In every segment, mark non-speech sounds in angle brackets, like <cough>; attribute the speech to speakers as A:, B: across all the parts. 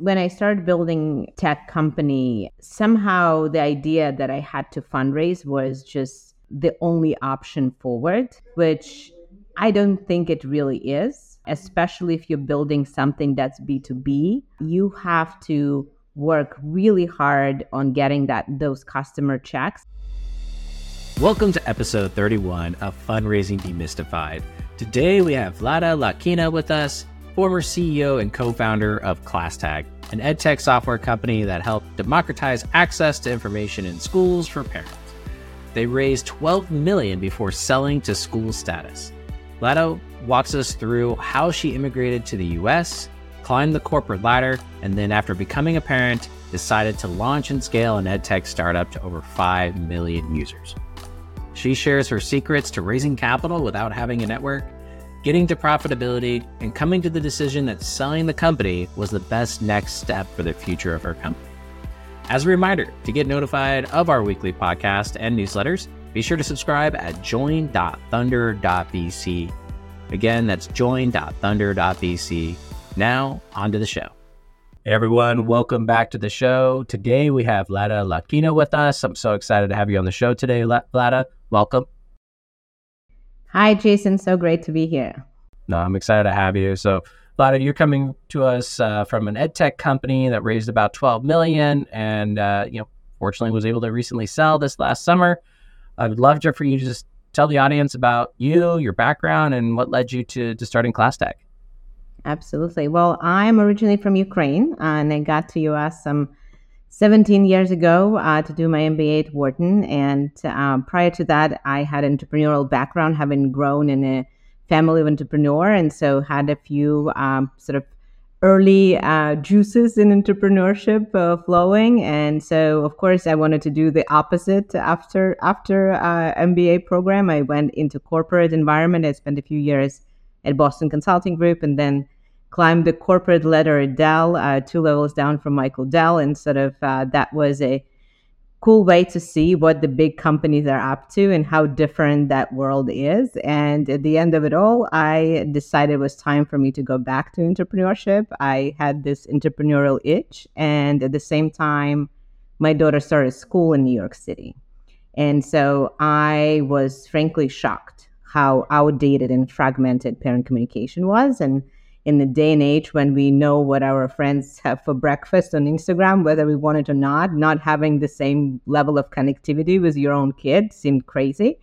A: when I started building tech company, somehow the idea that I had to fundraise was just the only option forward, which I don't think it really is, especially if you're building something that's B2B. You have to work really hard on getting that those customer checks.
B: Welcome to episode 31 of Fundraising Demystified. Today we have Vlada Lotkina with us former CEO and co founder of ClassTag, an edtech software company that helped democratize access to information in schools for parents. They raised 12 million before selling to school status. Vlada walks us through how she immigrated to the US, climbed the corporate ladder, and then after becoming a parent, decided to launch and scale an edtech startup to over 5 million users. She shares her secrets to raising capital without having a network getting to profitability, and coming to the decision that selling the company was the best next step for the future of her company. As a reminder, to get notified of our weekly podcast and newsletters, be sure to subscribe at join.thunder.vc. Again, that's join.thunder.vc. Now, on to the show. Hey everyone, welcome back to the show. Today we have Vlada Lotkina with us. I'm so excited to have you on the show today, Vlada. Welcome.
A: Hi, Jason. So great to be here.
B: No, I'm excited to have you. So, Vlada, you're coming to us uh, from an ed tech company that raised about 12 million, and uh, you know, fortunately, was able to recently sell this last summer. I would love to, for you to just tell the audience about you, your background, and what led you to, to starting ClassTag.
A: Absolutely. Well, I'm originally from Ukraine, and I got to US some 17 years ago uh, to do my MBA at Wharton. And um, prior to that, I had an entrepreneurial background, having grown in a family of entrepreneur, and so had a few um, sort of early uh, juices in entrepreneurship uh, flowing. And so, of course, I wanted to do the opposite after after uh, MBA program. I went into corporate environment. I spent a few years at Boston Consulting Group, and then climbed the corporate ladder at Dell, uh, two levels down from Michael Dell, and sort of uh, that was a cool way to see what the big companies are up to and how different that world is. And at the end of it all, I decided it was time for me to go back to entrepreneurship. I had this entrepreneurial itch, and at the same time, my daughter started school in New York City. And so I was frankly shocked how outdated and fragmented parent communication was. And in the day and age when we know what our friends have for breakfast on Instagram, whether we want it or not, not having the same level of connectivity with your own kid seemed crazy.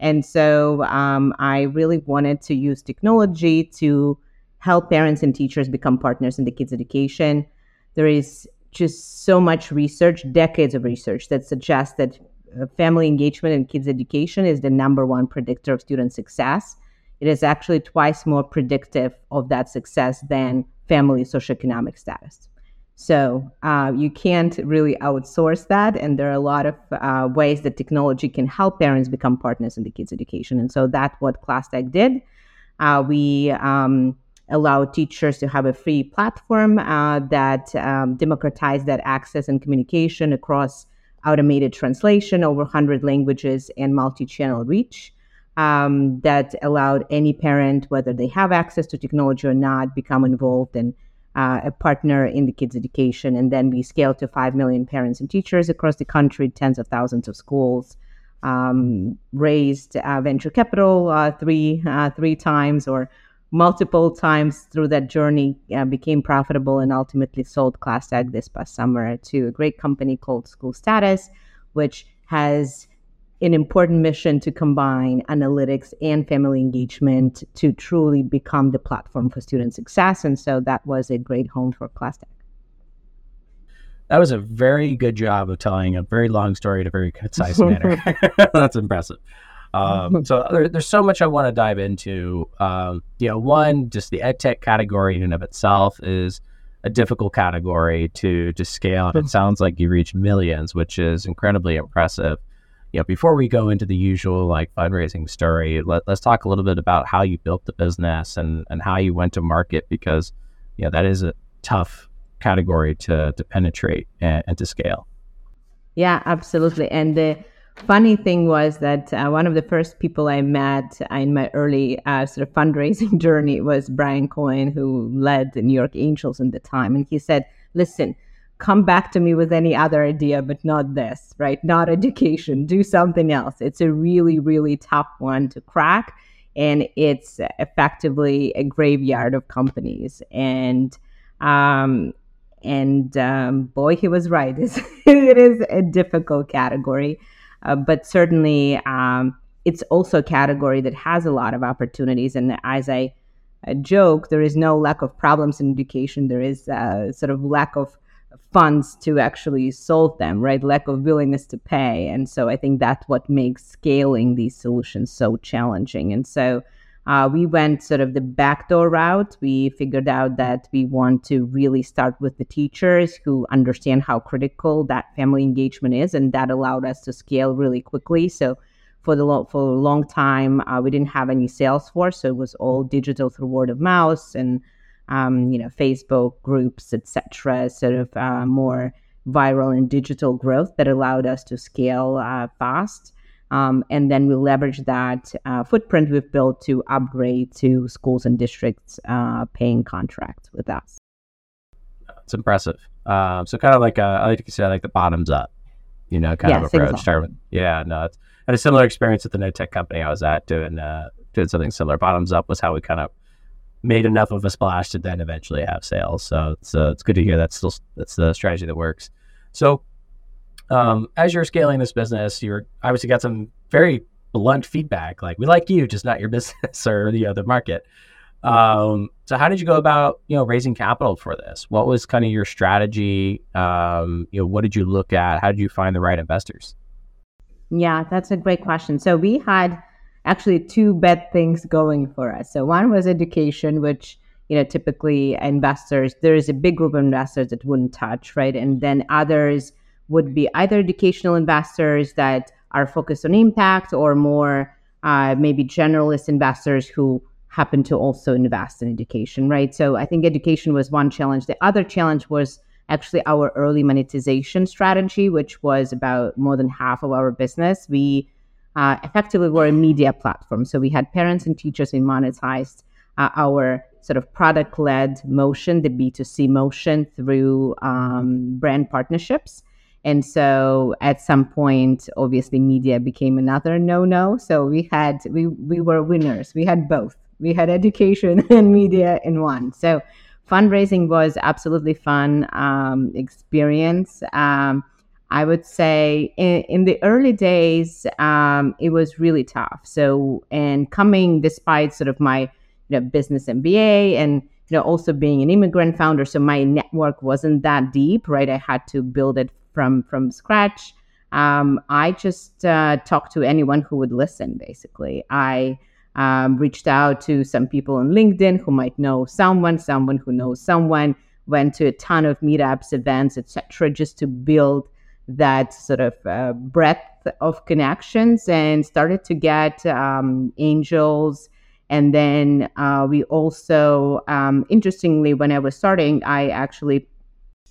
A: And so um, I really wanted to use technology to help parents and teachers become partners in the kids' education. There is just so much research, decades of research, that suggests that uh, family engagement in kids' education is the number one predictor of student success it is actually twice more predictive of that success than family socioeconomic status. So uh, you can't really outsource that, and there are a lot of uh, ways that technology can help parents become partners in the kids' education. And so that's what ClassTag did. Uh, we um, allow teachers to have a free platform uh, that um, democratized that access and communication across automated translation over 100 languages and multi-channel reach um, that allowed any parent, whether they have access to technology or not, become involved and uh, a partner in the kids' education. And then we scaled to 5 million parents and teachers across the country, tens of thousands of schools, um, raised uh, venture capital uh, three, uh, three times or multiple times through that journey, uh, became profitable, and ultimately sold ClassTag this past summer to a great company called School Status, which has an important mission to combine analytics and family engagement to truly become the platform for student success. And so that was a great home for ClassTag.
B: That was a very good job of telling a very long story in a very concise manner. <laughs> <laughs> That's impressive. Um, so there, there's so much I want to dive into. Um, you know, one, just the ed tech category in and of itself is a difficult category to to scale. And it sounds like you reach millions, which is incredibly impressive you know, before we go into the usual like fundraising story, let, us talk a little bit about how you built the business and, and how you went to market because, you know, that is a tough category to, to penetrate and, and to scale.
A: Yeah, absolutely. And the funny thing was that uh, one of the first people I met in my early uh, sort of fundraising <laughs> journey was Brian Cohen, who led the New York Angels at the time. And he said, listen, come back to me with any other idea, but not this, right? Not education. Do something else. It's a really, really tough one to crack. And it's effectively a graveyard of companies. And, um, and um, boy, he was right. <laughs> It's, it is a difficult category, uh, but certainly um, it's also a category that has a lot of opportunities. And as I uh, joke, there is no lack of problems in education. There is uh, sort of lack of funds to actually solve them, right? Lack of willingness to pay. And so I think that's what makes scaling these solutions so challenging. And so uh, we went sort of the backdoor route. We figured out that we want to really start with the teachers who understand how critical that family engagement is, and that allowed us to scale really quickly. So for the lo- for a long time, uh, we didn't have any sales force, so it was all digital through word of mouth and um, you know Facebook groups, etc. Sort of uh, more viral and digital growth that allowed us to scale uh, fast. Um, and then we leverage that uh, footprint we've built to upgrade to schools and districts uh, paying contracts with us.
B: It's impressive. Um, so kind of like a, I like to say like the bottoms up, you know, kind
A: yes,
B: of approach.
A: Exactly.
B: Yeah, no, it's, I had a similar experience at the no tech company I was at doing uh, doing something similar. Bottoms up was how we kind of made enough of a splash to then eventually have sales. So it's uh, it's good to hear that's still that's the strategy that works. So um, as you're scaling this business, you're obviously got some very blunt feedback, like we like you, just not your <laughs> business or the other market. Um, so how did you go about, you know, raising capital for this? What was kind of your strategy? Um, you know, what did you look at? How did you find the right investors?
A: Yeah, that's a great question. So we had actually two bad things going for us. So one was education, which you know typically investors there is a big group of investors that wouldn't touch, right? And then others would be either educational investors that are focused on impact or more uh, maybe generalist investors who happen to also invest in education, right? So I think education was one challenge. The other challenge was actually our early monetization strategy, which was about more than half of our business. We uh, effectively were a media platform. So we had parents and teachers we monetized uh, our sort of product led motion, the B2C motion through um, brand partnerships. And so at some point, obviously, media became another no no. So we had, we, we were winners. We had both. We had education <laughs> and media in one. So fundraising was absolutely fun um, experience. Um, I would say in, in the early days, um, it was really tough. So, and coming despite sort of my you know, business MBA and you know also being an immigrant founder, so my network wasn't that deep, right? I had to build it from from scratch. Um, I just uh, talked to anyone who would listen. Basically, I um, reached out to some people on LinkedIn who might know someone, someone who knows someone. Went to a ton of meetups, events, etc., just to build that sort of uh, breadth of connections and started to get um, angels. And then uh, we also, um, interestingly, when I was starting, I actually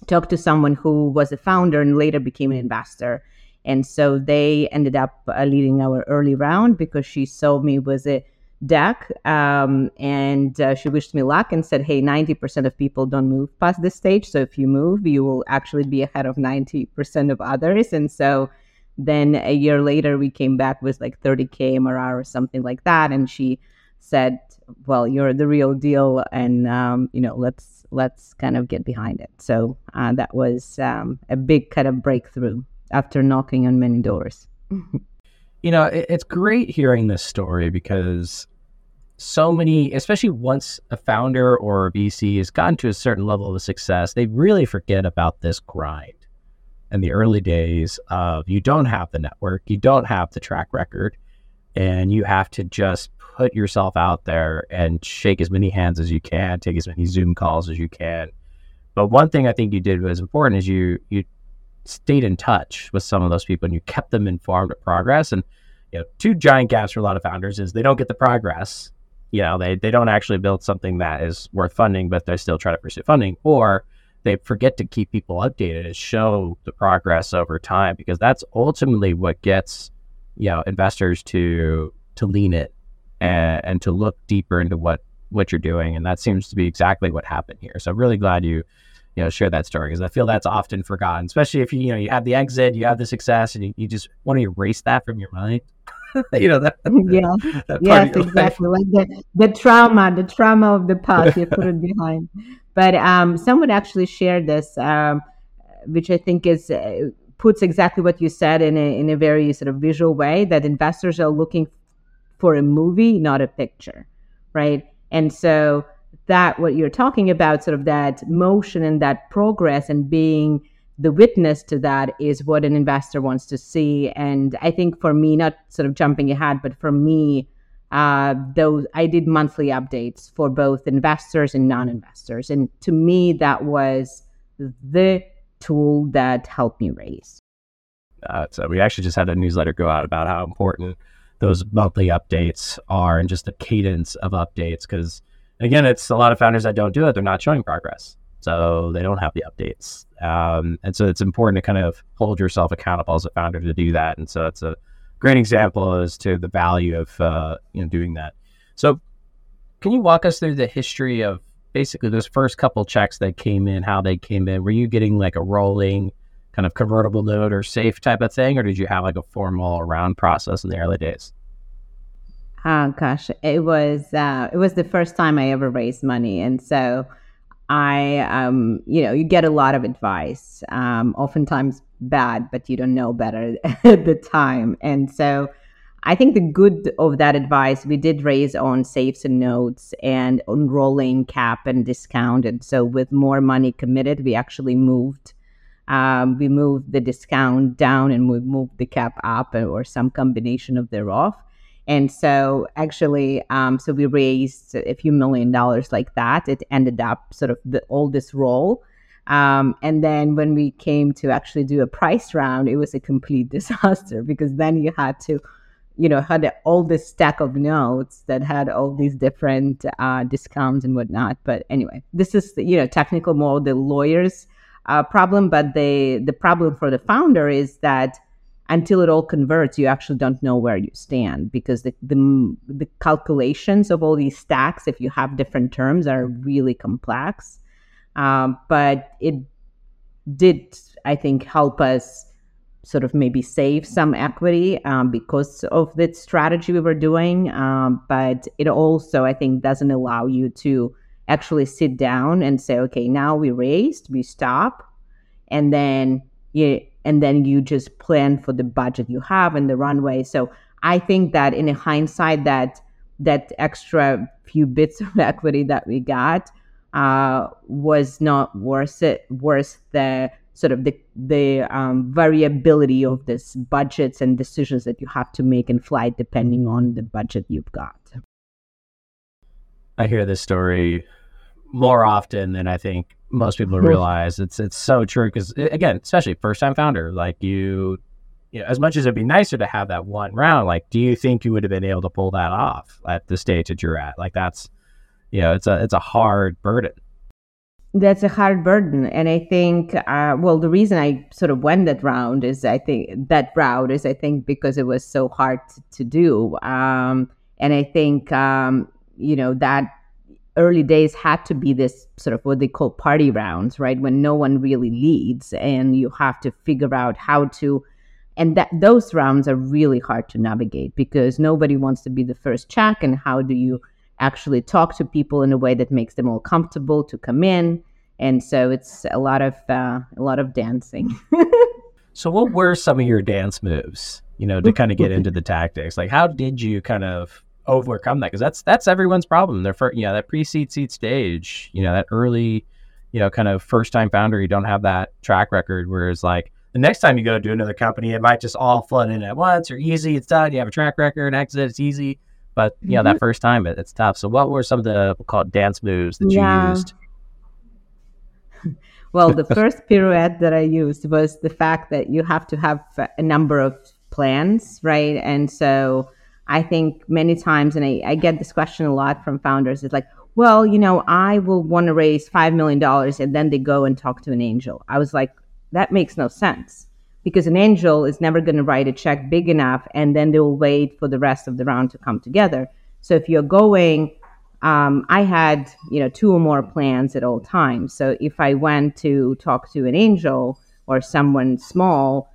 A: talked to someone who was a founder and later became an investor. And so they ended up uh, leading our early round because she saw me was a deck um, and uh, she wished me luck and said, Hey, 90% of people don't move past this stage. So if you move, you will actually be ahead of 90% of others. And so then a year later, we came back with like 30K MRR or something like that. And she said, Well, you're the real deal. And, um, you know, let's let's kind of get behind it. So uh, that was um, a big kind of breakthrough after knocking on many doors. <laughs>
B: you know, it, it's great hearing this story because so many, especially once a founder or a VC has gotten to a certain level of success, they really forget about this grind and the early days of you don't have the network, you don't have the track record, and you have to just put yourself out there and shake as many hands as you can, take as many Zoom calls as you can. But one thing I think you did was important is you you stayed in touch with some of those people and you kept them informed of progress. And you know, two giant gaps for a lot of founders is they don't get the progress. You know, they, they don't actually build something that is worth funding, but they still try to pursue funding, or they forget to keep people updated and show the progress over time because that's ultimately what gets you know investors to to lean it and, and to look deeper into what what you're doing. And that seems to be exactly what happened here. So i'm really glad you you know share that story because I feel that's often forgotten, especially if you you know you have the exit, you have the success, and you, you just want to erase that from your mind. <laughs> you know that.
A: yeah. That yes, exactly. Life. Like the the trauma, the trauma of the past, you put it <laughs> behind. But um, someone actually shared this, um, which I think is. Uh, puts exactly what you said in a, in a very sort of visual way that investors are looking for a movie, not a picture, right? And so that what you're talking about, sort of that motion and that progress and being the witness to that is what an investor wants to see. And I think for me, not sort of jumping ahead, but for me, uh, those I did monthly updates for both investors and non-investors, and to me, that was the tool that helped me raise.
B: Uh, so we actually just had a newsletter go out about how important those monthly updates are and just the cadence of updates because again, it's a lot of founders that don't do it. They're not showing progress. So they don't have the updates. Um, and so it's important to kind of hold yourself accountable as a founder to do that. And so it's a great example as to the value of, uh, you know, doing that. So can you walk us through the history of basically those first couple checks that came in, how they came in? Were you getting like a rolling kind of convertible note or safe type of thing, or did you have like a formal round process in the early days?
A: Oh gosh, it was uh, it was the first time I ever raised money, and so I, um, you know, you get a lot of advice, um, oftentimes bad, but you don't know better <laughs> at the time, and so I think the good of that advice we did raise on safes and notes and on rolling cap and discount, and so with more money committed, we actually moved. Um, we moved the discount down and we moved the cap up or some combination of thereof. And so, actually, um, so we raised a few million dollars like that. It ended up sort of the oldest role. Um, and then when we came to actually do a price round, it was a complete <laughs> disaster because then you had to, you know, had all this stack of notes that had all these different uh, discounts and whatnot. But anyway, this is you know technical more the lawyers' uh, problem, but the the problem for the founder is that until it all converts, you actually don't know where you stand because the, the, the calculations of all these stacks, if you have different terms, are really complex. Um, but it did, I think, help us sort of maybe save some equity um, because of the strategy we were doing. Um, but it also, I think, doesn't allow you to actually sit down and say, okay, now we raised, we stop, and then you and then you just plan for the budget you have and the runway. So I think that in hindsight, that that extra few bits of <laughs> equity that we got uh, was not worth it, worth the sort of the the um, variability of this budgets and decisions that you have to make in flight depending on the budget you've got.
B: I hear this story more often than I think most people realize. It's it's so true because again, especially first time founder, like you, you know, as much as it'd be nicer to have that one round, like, do you think you would have been able to pull that off at the stage that you're at? Like, that's, you know, it's a it's a hard burden.
A: That's a hard burden, and I think, uh, well, the reason I sort of went that round is I think that route is I think because it was so hard to, to do, um, and I think um, you know that early days had to be this sort of what they call party rounds, right? When no one really leads and you have to figure out how to and that those rounds are really hard to navigate because nobody wants to be the first check and how do you actually talk to people in a way that makes them all comfortable to come in. And so it's a lot of uh, a lot of dancing. <laughs>
B: So what were some of your dance moves you know to kind of get <laughs> into the tactics? Like how did you kind of overcome that because that's that's everyone's problem. They're for, you know that pre-seed seed stage, you know that early, you know kind of first time founder. You don't have that track record. Whereas like the next time you go to another company, it might just all flood in at once or easy. It's done. You have a track record, exit. It's easy. But you know mm-hmm. that first time, it, it's tough. So what were some of the we'll call it dance moves that yeah. you used? <laughs>
A: Well, the first pirouette that I used was the fact that you have to have a number of plans, right? And so I think many times, and I, I get this question a lot from founders, it's like, well, you know, I will want to raise $5 million and then they go and talk to an angel. I was like, that makes no sense because an angel is never going to write a check big enough and then they'll wait for the rest of the round to come together. So if you're going um, I had you know two or more plans at all times. So if I went to talk to an angel or someone small,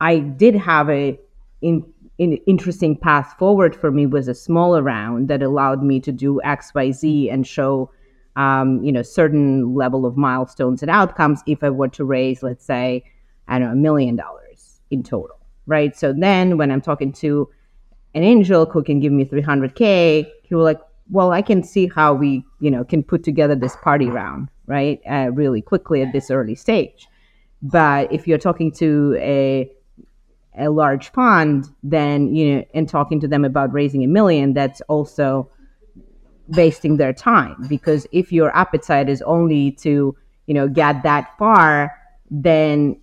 A: I did have a in, in interesting path forward for me was a smaller round that allowed me to do X Y Z and show um, you know certain level of milestones and outcomes if I were to raise let's say I don't know a million dollars in total, right? So then when I'm talking to an angel who can give me 300k, he will like well, I can see how we, you know, can put together this party round, right, uh, really quickly at this early stage. But if you're talking to a a large fund, then you know, and talking to them about raising a million, that's also wasting their time because if your appetite is only to, you know, get that far, then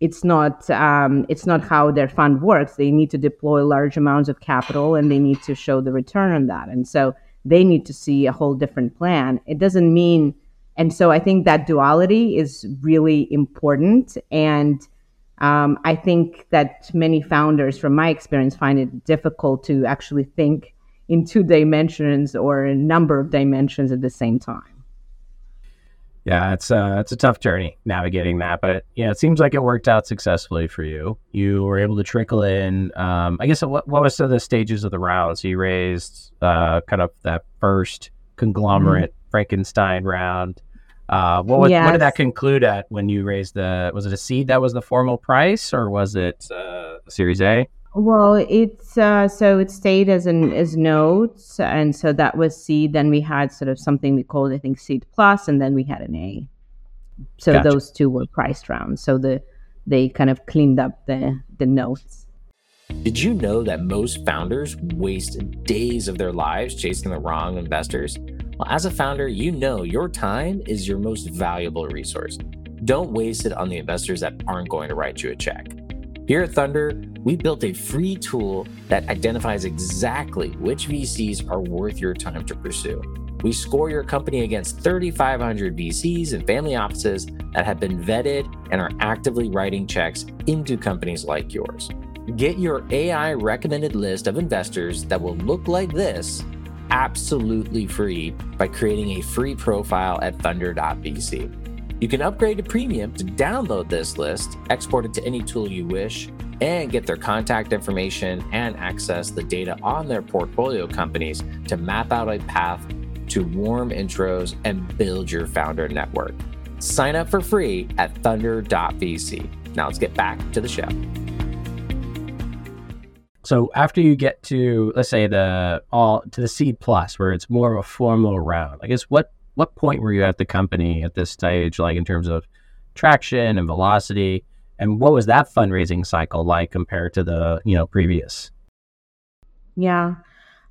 A: it's not um, it's not how their fund works. They need to deploy large amounts of capital and they need to show the return on that. And so they need to see a whole different plan. It doesn't mean, and so I think that duality is really important. And um, I think that many founders, from my experience, find it difficult to actually think in two dimensions or a number of dimensions at the same time.
B: Yeah, it's uh, it's a tough journey navigating that, but yeah, it seems like it worked out successfully for you. You were able to trickle in. Um, I guess what what was some of the stages of the round? So you raised uh, kind of that first conglomerate mm-hmm. Frankenstein round. Uh, what was, yes. what did that conclude at when you raised the? Was it a seed that was the formal price, or was it uh, Series A?
A: Well, it's uh, so it stayed as an as notes, and so that was seed. Then we had sort of something we called, I think, seed plus, and then we had an A. So gotcha. those two were priced rounds. So the they kind of cleaned up the the notes.
C: Did you know that most founders waste days of their lives chasing the wrong investors? Well, as a founder, you know your time is your most valuable resource. Don't waste it on the investors that aren't going to write you a check. Here at Thunder, we built a free tool that identifies exactly which VCs are worth your time to pursue. We score your company against 3,500 VCs and family offices that have been vetted and are actively writing checks into companies like yours. Get your AI recommended list of investors that will look like this absolutely free by creating a free profile at thunder.vc. You can upgrade to premium to download this list, export it to any tool you wish, and get their contact information and access the data on their portfolio companies to map out a path to warm intros and build your founder network. Sign up for free at thunder.vc. Now let's get back to the show.
B: So after you get to let's say the all to the seed plus where it's more of a formal round, I guess what what point were you at the company at this stage, like in terms of traction and velocity? And what was that fundraising cycle like compared to the, you know, previous?
A: Yeah.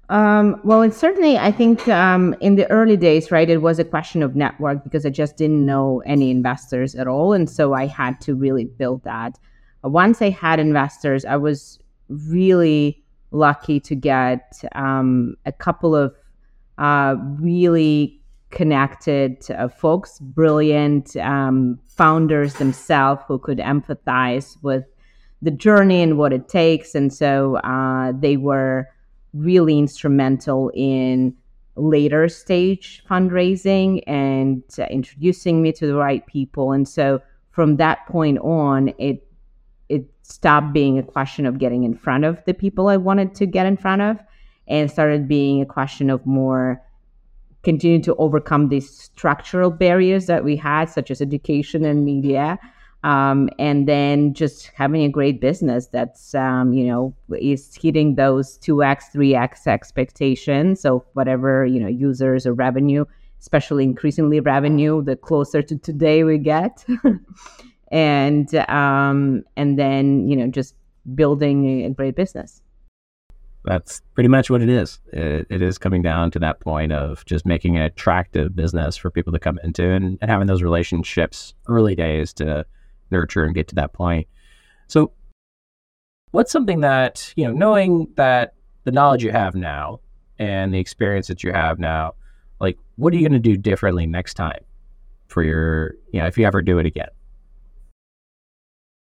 A: Um, well, it's certainly, I think um, in the early days, right, it was a question of network because I just didn't know any investors at all. And so I had to really build that. Once I had investors, I was really lucky to get um, a couple of uh, really connected uh, folks, brilliant um, founders themselves who could empathize with the journey and what it takes. And so uh, they were really instrumental in later stage fundraising and uh, introducing me to the right people. And so from that point on, it it stopped being a question of getting in front of the people I wanted to get in front of and started being a question of more continue to overcome these structural barriers that we had, such as education and media. Um, and then just having a great business that's um, you know is hitting those 2x 3x expectations of whatever you know users or revenue especially increasingly revenue the closer to today we get <laughs> and um, and then you know just building a great business
B: that's pretty much what it is. It, it is coming down to that point of just making an attractive business for people to come into and, and having those relationships early days to nurture and get to that point. So, what's something that, you know, knowing that the knowledge you have now and the experience that you have now, like, what are you going to do differently next time for your, you know, if you ever do it again?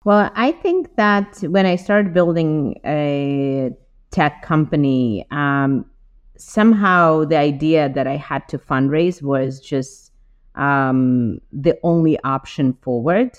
A: Well, I think that when I started building a tech company, um, somehow the idea that I had to fundraise was just um, the only option forward,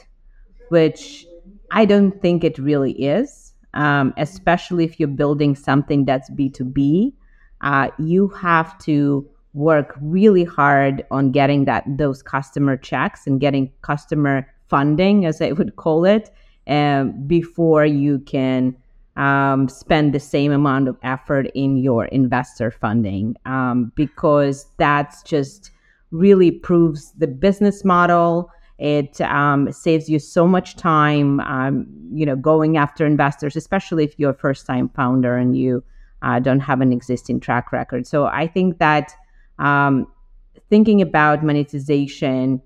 A: which I don't think it really is, um, especially if you're building something that's B2B. Uh, you have to work really hard on getting that those customer checks and getting customer funding, as I would call it, um, before you can um, spend the same amount of effort in your investor funding. Um, because that's just really proves the business model. It um, saves you so much time um, you know going after investors especially if you're a first time founder and you uh, don't have an existing track record. So i think that um, thinking about monetization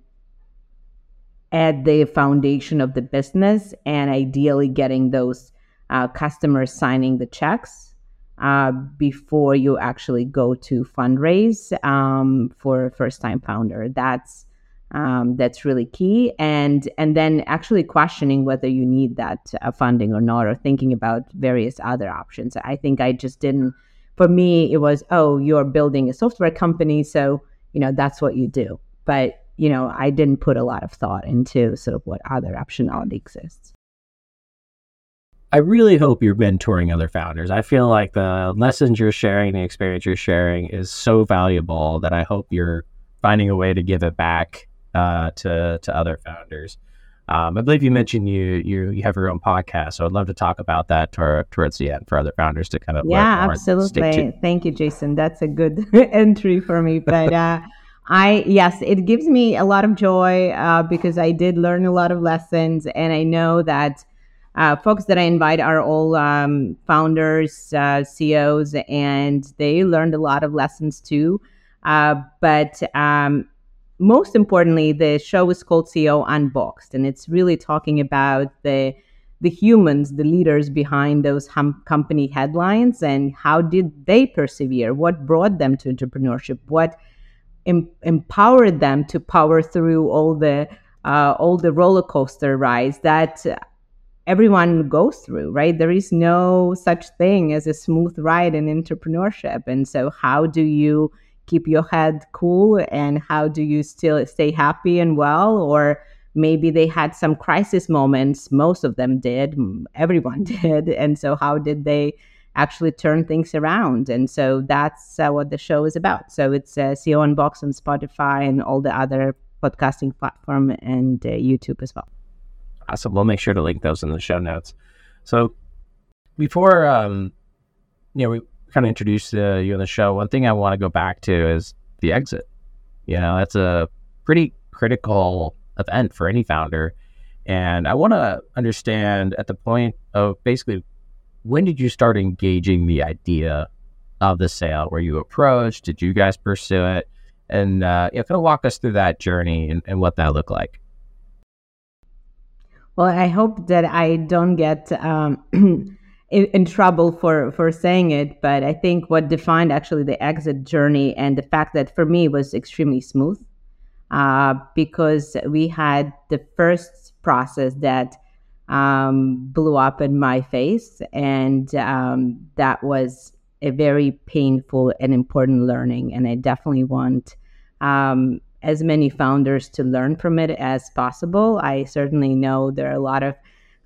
A: at the foundation of the business and ideally getting those uh, customers signing the checks uh, before you actually go to fundraise um, for a first time founder. That's um, that's really key, and and then actually questioning whether you need that uh, funding or not, or thinking about various other options. I think I just didn't. For me, it was oh, you're building a software company, so you know that's what you do. But you know, I didn't put a lot of thought into sort of what other optionality exists.
B: I really hope you're mentoring other founders. I feel like the lessons you're sharing, the experience you're sharing is so valuable that I hope you're finding a way to give it back uh, to to other founders. Um, I believe you mentioned you, you you have your own podcast, so I'd love to talk about that tor- towards the end for other founders to kind of
A: yeah, absolutely. Thank you, Jason. That's a good <laughs> entry for me. But uh, I yes, it gives me a lot of joy uh, because I did learn a lot of lessons, and I know that uh, folks that I invite are all um, founders, uh, CEOs, and they learned a lot of lessons too. Uh, but um, most importantly, the show is called CEO Unboxed, and it's really talking about the the humans, the leaders behind those hum- company headlines, and how did they persevere? What brought them to entrepreneurship? What em- empowered them to power through all the uh, all the roller coaster rides that everyone goes through, right? There is no such thing as a smooth ride in entrepreneurship. And so, how do you keep your head cool and how do you still stay happy and well? Or maybe they had some crisis moments. Most of them did, everyone <laughs> did. And so, how did they? Actually turn things around and so that's uh, what the show is about so it's uh, CEO Unbox on spotify and all the other podcasting platform and uh, youtube as well
B: Awesome. We'll make sure to link those in the show notes. So before, um, you know, we kind of introduced uh, you on the show, one thing I want to go back to is the exit. You know, that's a pretty critical event for any founder. And I want to understand at the point of basically when did you start engaging the idea of the sale? Were you approached? Did you guys pursue it? And uh, know, kind of walk us through that journey and, and what that looked like.
A: Well, I hope that I don't get um, <clears throat> in, in, trouble for for saying it, but I think what defined actually the exit journey and the fact that for me was extremely smooth, uh, because we had the first process that um, blew up in my face, and um, that was a very painful and important learning, and I definitely want um, as many founders to learn from it as possible. I certainly know there are a lot of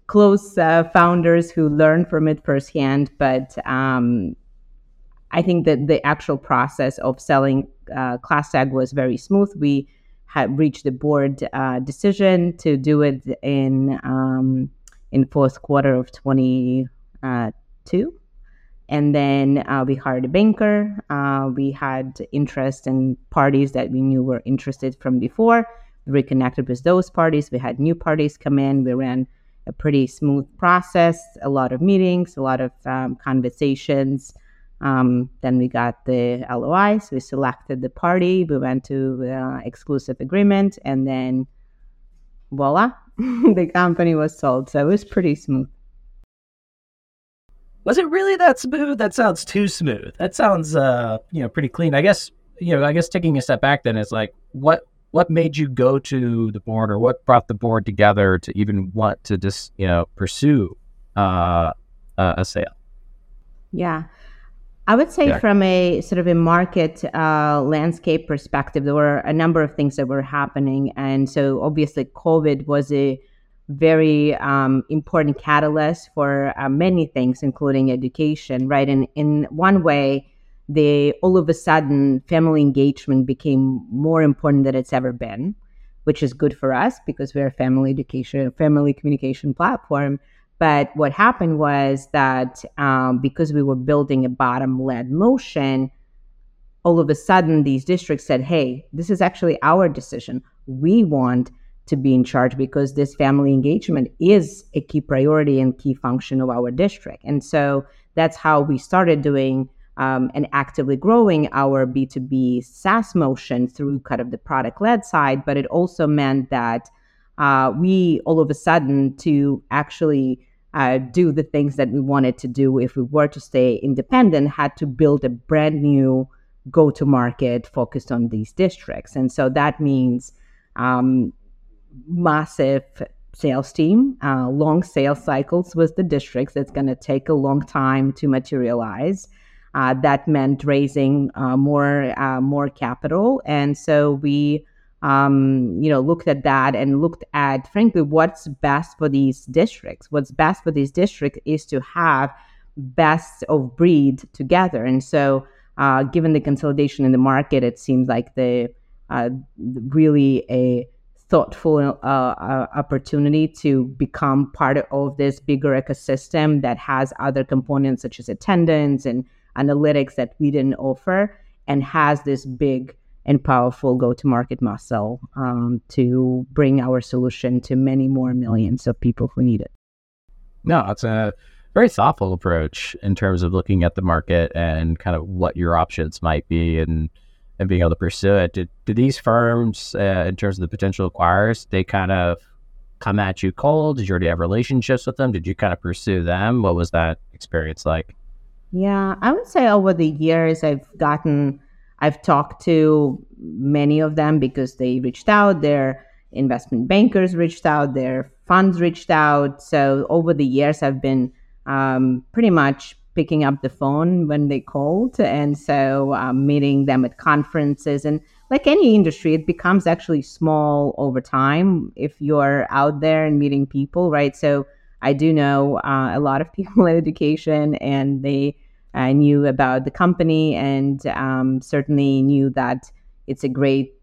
A: close uh, founders who learn from it firsthand, but um, I think that the actual process of selling uh, ClassTag was very smooth. We had reached the board uh, decision to do it in um, in fourth quarter of twenty two. And then uh, we hired a banker. Uh, we had interest in parties that we knew were interested from before. We reconnected with those parties. We had new parties come in. We ran a pretty smooth process, a lot of meetings, a lot of um, conversations. Um, then we got the LOIs. We selected the party. We went to uh, exclusive agreement, and then voila, <laughs> the company was sold. So it was pretty smooth.
B: Was it really that smooth? That sounds too smooth. That sounds, uh, you know, pretty clean. I guess, you know, I guess taking a step back, then it's like, what what made you go to the board, or what brought the board together to even want to just, you know, pursue uh, a sale?
A: Yeah. I would say, yeah. from a sort of a market uh, landscape perspective, there were a number of things that were happening. And so, obviously, COVID was a very um, important catalyst for uh, many things, including education, right? And in one way, the all of a sudden family engagement became more important than it's ever been, which is good for us because we're a family education, family communication platform. But what happened was that um, because we were building a bottom led motion, all of a sudden these districts said, hey, this is actually our decision. We want to be in charge because this family engagement is a key priority and key function of our district. And so that's how we started doing um, and actively growing our B2B SaaS motion through kind of the product led side. But it also meant that uh, we all of a sudden to actually uh, do the things that we wanted to do if we were to stay independent had to build a brand new go to market focused on these districts. And so that means um, massive sales team, uh, long sales cycles with the districts. It's going to take a long time to materialize. Uh, that meant raising uh, more uh, more capital, and so we, um, you know, looked at that and looked at, frankly, what's best for these districts. What's best for these districts is to have best of breed together, and so. Uh, given the consolidation in the market, it seems like the uh, really a thoughtful uh, uh, opportunity to become part of this bigger ecosystem that has other components such as attendance and analytics that we didn't offer and has this big and powerful go-to-market muscle um, to bring our solution to many more millions of people who need it.
B: No, it's a very thoughtful approach in terms of looking at the market and kind of what your options might be and and being able to pursue it. Did, did these firms, uh, in terms of the potential acquirers, they kind of come at you cold? Did you already have relationships with them? Did you kind of pursue them? What was that experience like?
A: Yeah, I would say over the years, I've gotten, I've talked to many of them because they reached out. Their investment bankers reached out. Their funds reached out. So over the years, I've been um, pretty much picking up the phone when they called. And so um, meeting them at conferences. And like any industry, it becomes actually small over time if you're out there and meeting people, right? So I do know uh, a lot of people in education, and they uh, knew about the company and um, certainly knew that it's a great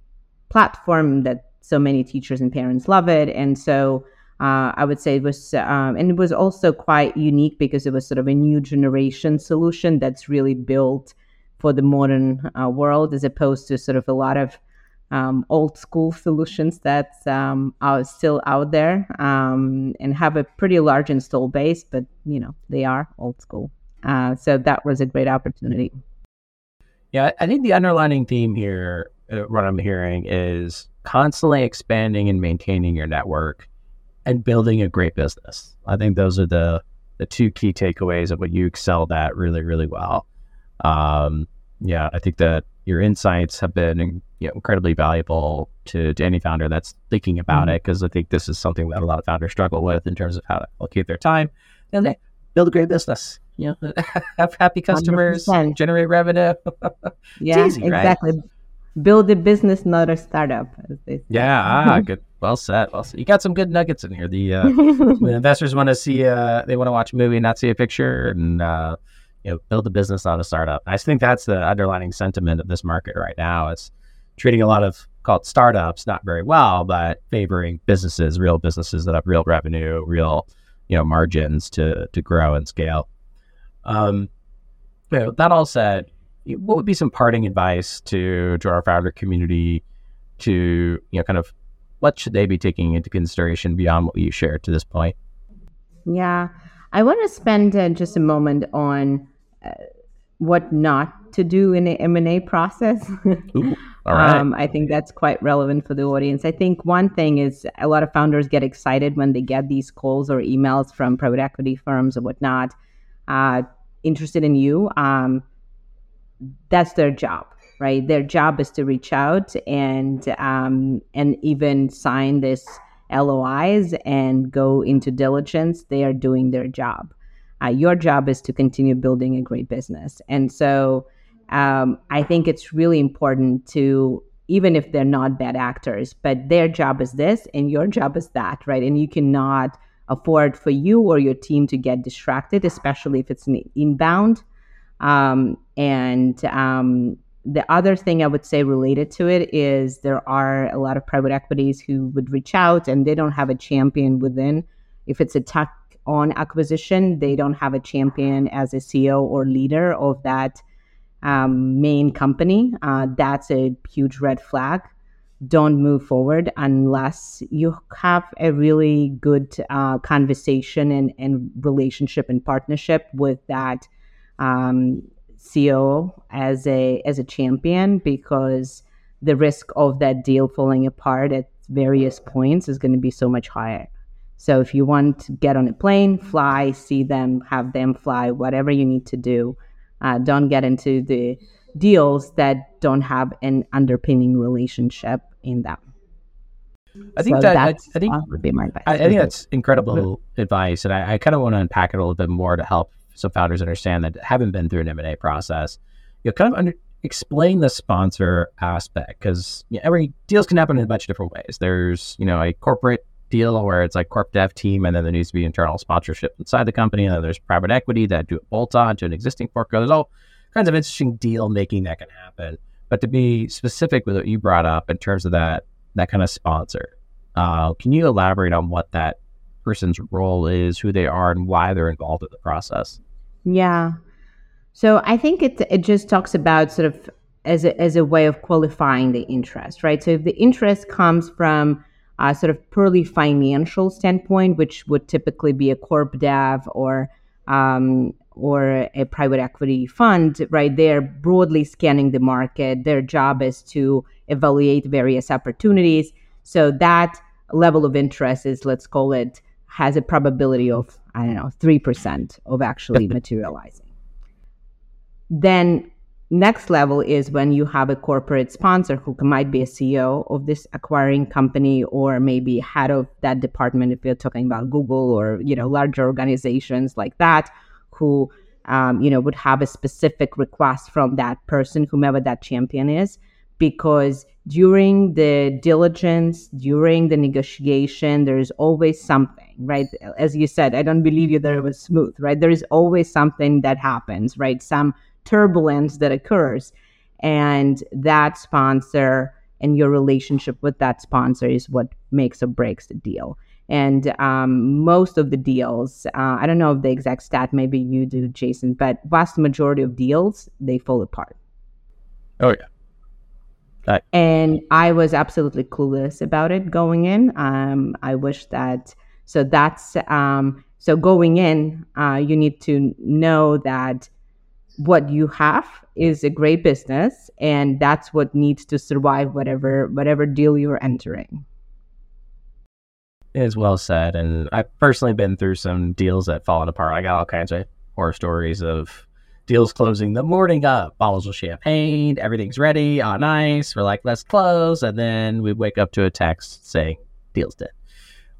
A: platform that so many teachers and parents love it. And so uh, I would say it was, um, and it was also quite unique because it was sort of a new generation solution that's really built for the modern uh, world, as opposed to sort of a lot of um, old school solutions that um, are still out there um, and have a pretty large install base, but you know they are old school. Uh, so that was a great opportunity.
B: Yeah, I think the underlining theme here, uh, what I'm hearing, is constantly expanding and maintaining your network and building a great business. I think those are the the two key takeaways of what you excelled at really, really well. Um, yeah, I think that your insights have been you know, incredibly valuable to, to any founder that's thinking about mm-hmm. it because I think this is something that a lot of founders struggle with in terms of how to allocate their time and they build a great business. You know, <laughs> have happy customers, 100%. generate revenue. <laughs>
A: yeah, easy, exactly. Right? Build a business, not a startup.
B: Yeah, <laughs> ah, good well said. Well said. You got some good nuggets in here. The, uh, the investors want to see, uh, they want to watch a movie, and not see a picture, and uh, you know, build a business, not a startup. I think that's the underlining sentiment of this market right now. It's treating a lot of called startups not very well, but favoring businesses, real businesses that have real revenue, real you know margins to to grow and scale. Um, you know, that all said, what would be some parting advice to to our founder community to you know kind of what should they be taking into consideration beyond what you shared to this point?
A: Yeah, I want to spend uh, just a moment on uh, what not to do in the M&A process.
B: Ooh, <laughs> all right. Um,
A: I think that's quite relevant for the audience. I think one thing is a lot of founders get excited when they get these calls or emails from private equity firms or whatnot uh, interested in you. Um, that's their job right? Their job is to reach out and um, and even sign this LOIs and go into diligence. They are doing their job. Uh, your job is to continue building a great business. And so um, I think it's really important to, even if they're not bad actors, but their job is this and your job is that, right? And you cannot afford for you or your team to get distracted, especially if it's an inbound. Um, and um, the other thing I would say related to it is there are a lot of private equities who would reach out and they don't have a champion within. If it's a tuck on acquisition, they don't have a champion as a CEO or leader of that um, main company. Uh, that's a huge red flag. Don't move forward unless you have a really good uh, conversation and, and relationship and partnership with that um, CEO as a as a champion because the risk of that deal falling apart at various points is going to be so much higher. So if you want to get on a plane, fly, see them, have them fly, whatever you need to do, uh, don't get into the deals that don't have an underpinning relationship in them.
B: I think so that I, I, think would be my advice. I, I think that's incredible advice, and I, I kind of want to unpack it a little bit more to help some founders understand that haven't been through an M&A process. You know, kind of under, explain the sponsor aspect because you know, every deals can happen in a bunch of different ways. There's, you know, a corporate deal where it's like corp dev team and then there needs to be internal sponsorship inside the company. And then there's private equity that do a bolt on to an existing portfolio. There's all kinds of interesting deal making that can happen. But to be specific with what you brought up in terms of that that kind of sponsor, uh, can you elaborate on what that person's role is, who they are, and why they're involved in the process?
A: Yeah. So I think it it just talks about sort of as a, as a way of qualifying the interest, right? So if the interest comes from a sort of purely financial standpoint, which would typically be a corp dev or um, or a private equity fund, right? They're broadly scanning the market. Their job is to evaluate various opportunities. So that level of interest is, let's call it, has a probability of I don't know, 3% of actually materializing. Then next level is when you have a corporate sponsor who might be a CEO of this acquiring company or maybe head of that department if you're talking about Google or you know larger organizations like that who um, you know would have a specific request from that person whomever that champion is because during the diligence, during the negotiation, there is always something, right? As you said, I don't believe you that it was smooth, right? There is always something that happens, right? Some turbulence that occurs. And that sponsor and your relationship with that sponsor is what makes or breaks the deal. And um, most of the deals, uh, I don't know if the exact stat, maybe you do, Jason, but vast majority of deals, they fall apart.
B: Oh, yeah. Right.
A: And I was absolutely clueless about it going in. Um, I wish that, so that's, um, so going in, uh, you need to know that what you have is a great business and that's what needs to survive whatever whatever deal you're entering
B: is well said and i've personally been through some deals that fallen apart i got all kinds of horror stories of deals closing the morning up, bottles of champagne, everything's ready on ice. We're like, let's close. And then we wake up to a text saying, deal's dead.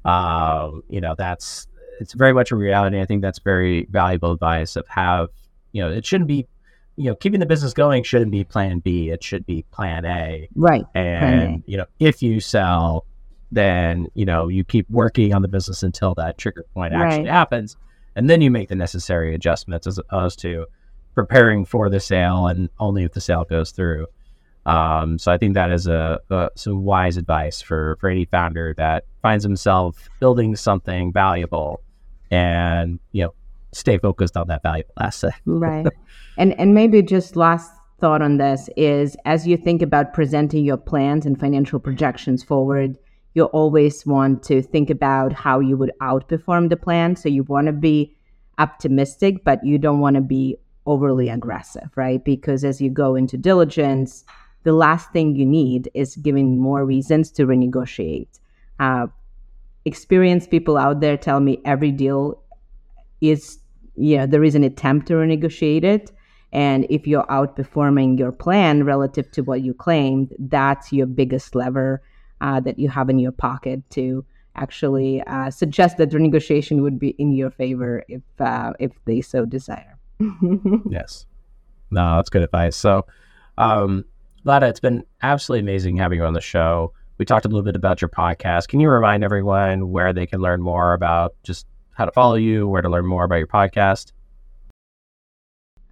B: Um, you know, that's, it's very much a reality. I think that's very valuable advice of have, you know, it shouldn't be, you know, keeping the business going shouldn't be plan B. It should be plan A.
A: Right.
B: And, you know, if you sell, then, you know, you keep working on the business until that trigger point actually right. happens. And then you make the necessary adjustments as opposed to, preparing for the sale and only if the sale goes through. Um, so I think that is a, a, some wise advice for, for any founder that finds himself building something valuable and, you know, stay focused on that valuable asset. <laughs>
A: right. And, and maybe just last thought on this is as you think about presenting your plans and financial projections forward, you always want to think about how you would outperform the plan. So you want to be optimistic, but you don't want to be overly aggressive, right? Because as you go into diligence, the last thing you need is giving more reasons to renegotiate. Uh, experienced people out there tell me every deal is, yeah, there is an attempt to renegotiate it. And if you're outperforming your plan relative to what you claimed, that's your biggest lever uh, that you have in your pocket to actually uh, suggest that the renegotiation would be in your favor if uh, if they so desire. <laughs>
B: yes, no, that's good advice. So, um, Vlada, it's been absolutely amazing having you on the show. We talked a little bit about your podcast. Can you remind everyone where they can learn more about just how to follow you, where to learn more about your podcast?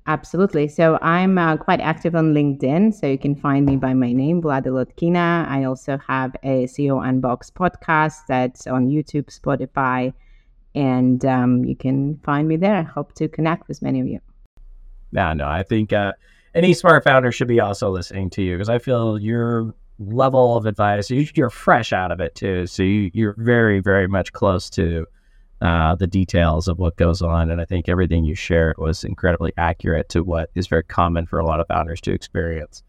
A: Absolutely. So I'm uh, quite active on LinkedIn. So you can find me by my name, Vlada Lotkina. I also have a CEO Unbox podcast that's on YouTube, Spotify, and um, you can find me there. I hope to connect with many of you.
B: Yeah, no, I think uh, any smart founder should be also listening to you because I feel your level of advice, you're fresh out of it too. So you, you're very, very much close to uh, the details of what goes on. And I think everything you shared was incredibly accurate to what is very common for a lot of founders to experience.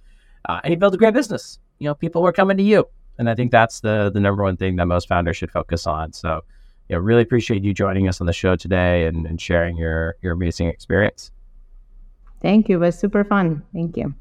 B: Uh, and you built a great business. You know, people were coming to you. And I think that's the the number one thing that most founders should focus on. So, you know, really appreciate you joining us on the show today and, and sharing your your amazing experience.
A: Thank you. It was super fun. Thank you.